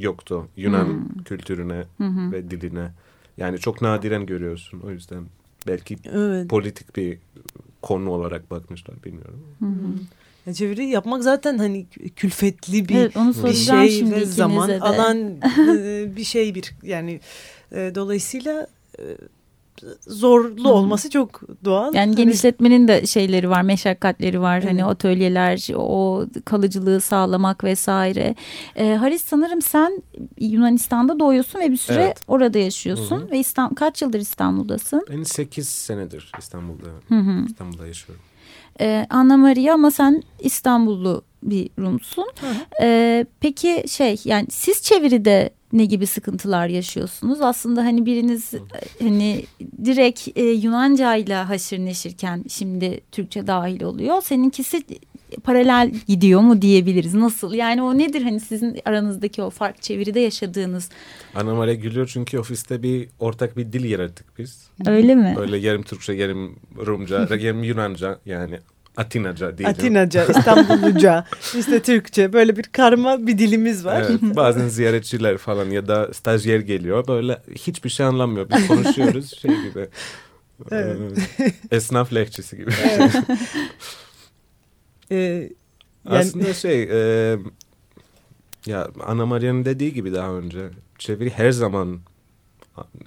yoktu Yunan Hmm. kültürüne hı. ve diline. Yani çok nadiren görüyorsun. O yüzden belki Evet. politik bir konu olarak bakmışlar bilmiyorum. Hı hı. Ya Çeviri yapmak zaten hani külfetli bir Evet, onu bir şey şimdi ve zaman de. alan e, bir şey bir yani e, dolayısıyla e, zorlu Hı. olması çok doğal. Yani Hani- genişletmenin de şeyleri var, meşakkatleri var. Hani Evet. atölyeler, o kalıcılığı sağlamak vesaire. Ee, Haris sanırım sen Yunanistan'da doğuyorsun ve bir süre Evet. orada yaşıyorsun. Hı hı. Ve İstanbul, kaç yıldır İstanbul'dasın? Ben 8 senedir İstanbul'da. İstanbul'da yaşıyorum. Ee, Anna Maria ama sen İstanbullu bir Rumsun. Hı hı. Ee, peki şey yani siz çeviride ne gibi sıkıntılar yaşıyorsunuz? Aslında hani biriniz hani direkt e, Yunanca ile haşır neşirken şimdi Türkçe dahil oluyor. Seninkisi paralel gidiyor mu diyebiliriz. Nasıl? Yani o nedir hani sizin aranızdaki o fark çeviride yaşadığınız? Ana Maria gülüyor çünkü ofiste bir ortak bir dil yarattık biz. Öyle mi? Böyle yarım Türkçe, yarım Rumca, yarım Yunanca yani Atinaca diyelim. Atinaca, İstanbulluca, işte Türkçe böyle bir karma bir dilimiz var. Evet, bazen ziyaretçiler falan ya da stajyer geliyor böyle hiçbir şey anlamıyor. Biz konuşuyoruz şey gibi. Evet. e, Esnaf lehçesi gibi. Ee, yani, Aslında şey e, ya Ana Maria'nın dediği gibi daha önce çeviri her zaman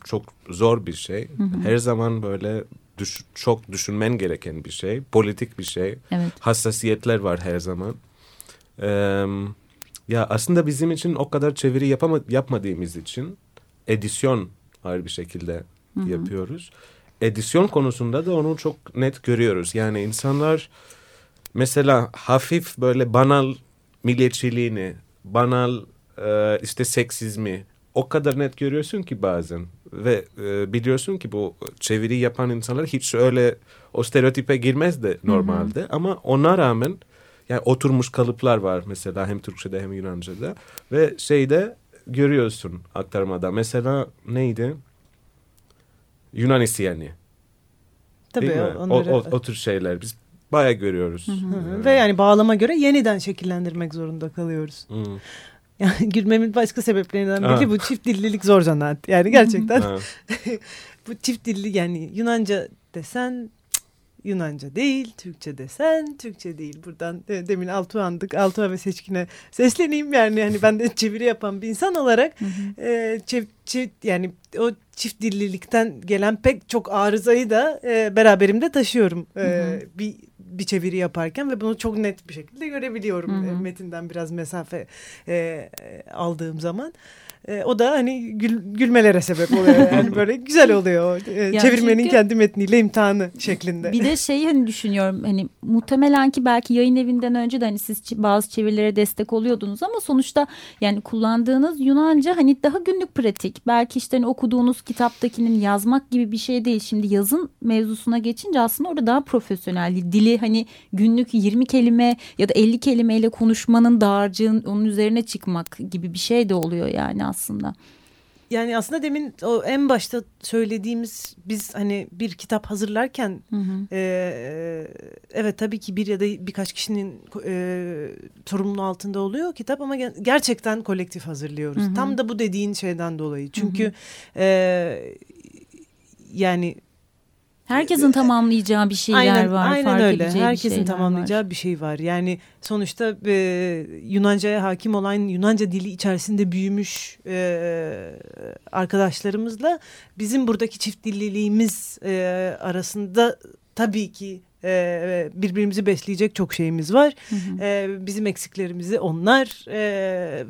çok zor bir şey. Her zaman böyle düş- çok düşünmen gereken bir şey. Politik bir şey. Evet. Hassasiyetler var her zaman. Ee, ya aslında bizim için o kadar çeviri yapama, yapmadığımız için edisyon ayrı bir şekilde yapıyoruz. Edisyon konusunda da onu çok net görüyoruz. Yani insanlar mesela hafif böyle banal milliyetçiliğini, banal e, işte seksizmi o kadar net görüyorsun ki bazen ve e, biliyorsun ki bu çeviri yapan insanlar hiç öyle o stereotipe girmez de normalde ama ona rağmen yani oturmuş kalıplar var mesela hem Türkçe'de hem Yunanca'da ve şeyde görüyorsun aktarmada mesela neydi? Yunan isyani. Tabii Değil onları... O, o, o tür şeyler biz bayağı görüyoruz. Hı hı. Ve yani bağlama göre yeniden şekillendirmek zorunda kalıyoruz. Hmm. Yani gülmemin başka sebeplerinden biri bu çift dillilik zor zanaat. Yani gerçekten bu çift dilli yani Yunanca desen Yunanca değil, Türkçe desen Türkçe değil. Buradan e, demin Altuğan'dık. Altuğ ve Seçkin'e sesleneyim yani hani ben de çeviri yapan bir insan olarak e, çift, çift yani o çift dillilikten gelen pek çok arızayı da e, beraberimde taşıyorum e, bir bir çeviri yaparken ve bunu çok net bir şekilde görebiliyorum Hı hı. e, metinden biraz mesafe e, e, aldığım zaman. E, o da hani gül, gülmelere sebep oluyor. Yani böyle güzel oluyor. E, çevirmenin çünkü- kendi metniyle imtihanı şeklinde. Bir de şeyi hani düşünüyorum hani muhtemelen ki belki yayın evinden önce de hani siz bazı çevirilere destek oluyordunuz ama sonuçta yani kullandığınız Yunanca hani daha günlük pratik. Belki işte hani okuduğunuz kitaptakinin yazmak gibi bir şey değil. Şimdi yazın mevzusuna geçince aslında orada daha profesyonel. Dili hani günlük 20 kelime ya da 50 kelimeyle konuşmanın dağarcığın onun üzerine çıkmak gibi bir şey de oluyor yani aslında. Yani aslında demin o en başta söylediğimiz biz hani bir kitap hazırlarken Hı hı. e, evet tabii ki bir ya da birkaç kişinin e, sorumluluğu altında oluyor kitap ama gerçekten kolektif hazırlıyoruz. Hı hı. Tam da bu dediğin şeyden dolayı. Çünkü e, yani Herkesin tamamlayacağı bir şeyler aynen, var. aynen fark öyle. bir Herkesin şeyler tamamlayacağı var. bir şey var. Yani sonuçta e, Yunanca'ya hakim olan Yunanca dili içerisinde büyümüş e, arkadaşlarımızla bizim buradaki çift dilliliğimiz e, arasında tabii ki e, birbirimizi besleyecek çok şeyimiz var. E, bizim eksiklerimizi onlar e,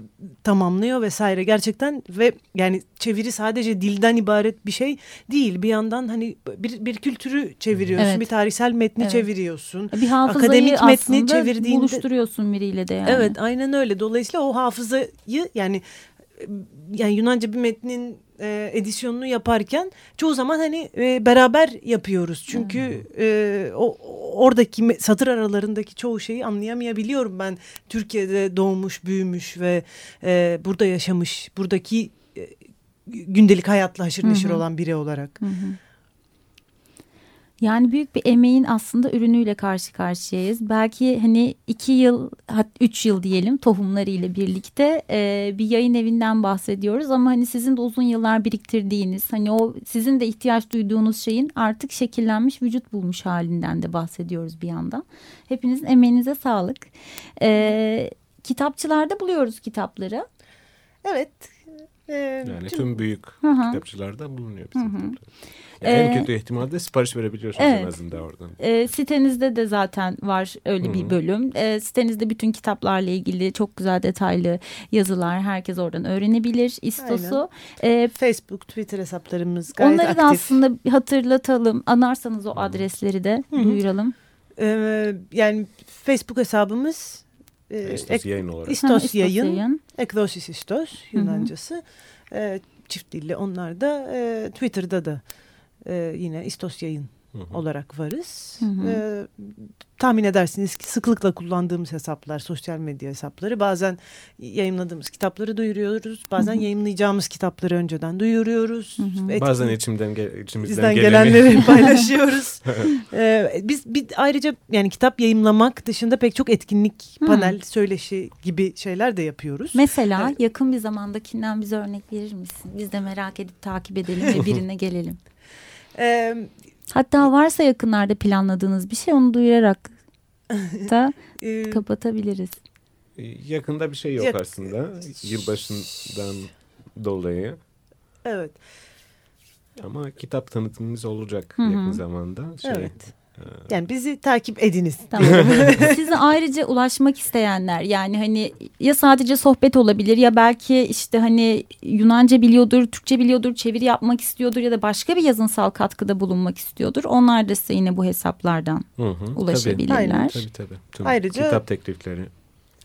tamamlıyor vesaire gerçekten ve yani çeviri sadece dilden ibaret bir şey değil. Bir yandan hani bir, bir kültürü çeviriyorsun, Evet. bir tarihsel metni Evet. çeviriyorsun. Bir hafızayı Akademik metni çevirdiğinde- buluşturuyorsun biriyle de yani. Evet aynen öyle. Dolayısıyla o hafızayı yani yani Yunanca bir metnin e, edisyonunu yaparken çoğu zaman hani e, beraber yapıyoruz. Çünkü e, o oradaki satır aralarındaki çoğu şeyi anlayamayabiliyorum ben. Türkiye'de doğmuş, büyümüş ve e, burada yaşamış, buradaki e, gündelik hayatla haşır neşir olan biri olarak. Hı hı. Yani büyük bir emeğin aslında ürünüyle karşı karşıyayız. Belki hani iki yıl, üç yıl diyelim tohumlarıyla birlikte e, bir yayın evinden bahsediyoruz. Ama hani sizin de uzun yıllar biriktirdiğiniz, hani o sizin de ihtiyaç duyduğunuz şeyin artık şekillenmiş, vücut bulmuş halinden de bahsediyoruz bir yandan. Hepinizin emeğinize sağlık. E, kitapçılarda buluyoruz kitapları. Evet. E, Yani tüm büyük Hı hı. kitapçılarda bulunuyor bizim Ee, en kötü ihtimalle sipariş verebiliyorsunuz evet. en azından oradan. E, sitenizde de zaten var öyle bir Hı. bölüm. E, sitenizde bütün kitaplarla ilgili çok güzel detaylı yazılar. Herkes oradan öğrenebilir. İstos'u. E, Facebook, Twitter hesaplarımız gayet onları da aktif. aslında bir hatırlatalım. Anarsanız o adresleri de Hı hı. duyuralım. Ee, yani Facebook hesabımız e, İstos yayın olarak. İstos Ha, İstos yayın, Ekdosis İstos hı. Yunancası. Ee, çift dilli onlar da e, Twitter'da da e, yine İstos yayın Hı hı. olarak varız. Hı hı. Ee, tahmin edersiniz ki sıklıkla kullandığımız hesaplar, sosyal medya hesapları. Bazen yayınladığımız kitapları duyuruyoruz. Bazen Hı hı. yayınlayacağımız kitapları önceden duyuruyoruz. Hı hı. Etkin- Bazen içimden gel içimizden bizden geleni. gelenleri paylaşıyoruz. Ee, biz bir ayrıca yani kitap yayımlamak dışında pek çok etkinlik, Hmm. panel, söyleşi gibi şeyler de yapıyoruz. Mesela Evet. yakın bir zamandakinden bize örnek verir misin? Biz de merak edip takip edelim ve birine gelelim. Hatta varsa yakınlarda planladığınız bir şey onu duyurarak da kapatabiliriz. Yakında bir şey yok Yak- aslında. Yılbaşından dolayı. evet. Ama kitap tanıtımımız olacak yakın zamanda. Şey, Evet. Yani bizi takip ediniz. Tamam. Size ayrıca ulaşmak isteyenler yani hani ya sadece sohbet olabilir ya belki işte hani Yunanca biliyordur, Türkçe biliyordur, çeviri yapmak istiyordur ya da başka bir yazınsal katkıda bulunmak istiyordur. Onlar da size yine bu hesaplardan Hı hı, tabii. ulaşabilirler. Aynen. Tabii tabii. Tüm Ayrıca- kitap teklifleri.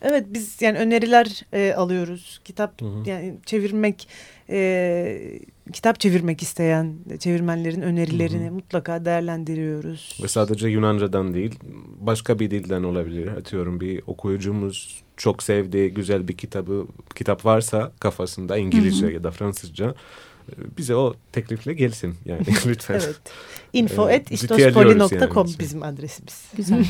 Evet biz yani öneriler e, alıyoruz. Kitap Hı hı. yani çevirmek e, kitap çevirmek isteyen çevirmenlerin önerilerini mutlaka değerlendiriyoruz. Ve sadece Yunanca'dan değil, başka bir dilden olabilir. Atıyorum bir okuyucumuz çok sevdiği güzel bir kitabı kitap varsa kafasında İngilizce ya da Fransızca e, bize o teklifle gelsin yani lütfen. Evet. Info Ee, et ritüelliyoruz istospoli.com yani. bizim adresimiz. Güzel.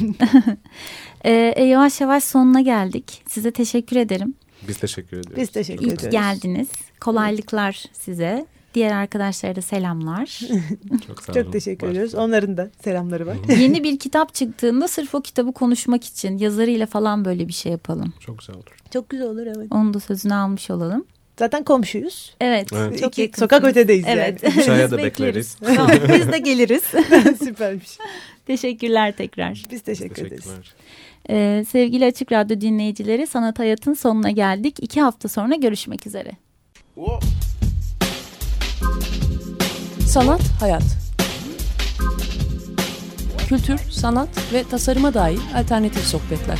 Ee, e, yavaş yavaş sonuna geldik. Size teşekkür ederim. Biz teşekkür ederiz. Biz teşekkür İyi ederiz. geldiniz. Kolaylıklar size. Diğer arkadaşlara da selamlar. Çok sağ olun. Çok teşekkür ediyoruz. Onların da selamları var. Yeni bir kitap çıktığında sırf o kitabı konuşmak için yazarıyla falan böyle bir şey yapalım. Çok sağ olur. Çok güzel olur evet. Onu da sözünü almış olalım. Zaten komşuyuz. Evet. Evet. Çok İki yakınsınız. sokak ötedeyiz Evet. yani. Çaya da bekleriz. Tamam, biz de geliriz. Süpermiş. Teşekkürler tekrar. Biz teşekkür ederiz. Ee, sevgili Açık Radyo dinleyicileri Sanat Hayat'ın sonuna geldik. İki hafta sonra görüşmek üzere. Sanat, hayat. Kültür, sanat ve tasarıma dair alternatif sohbetler.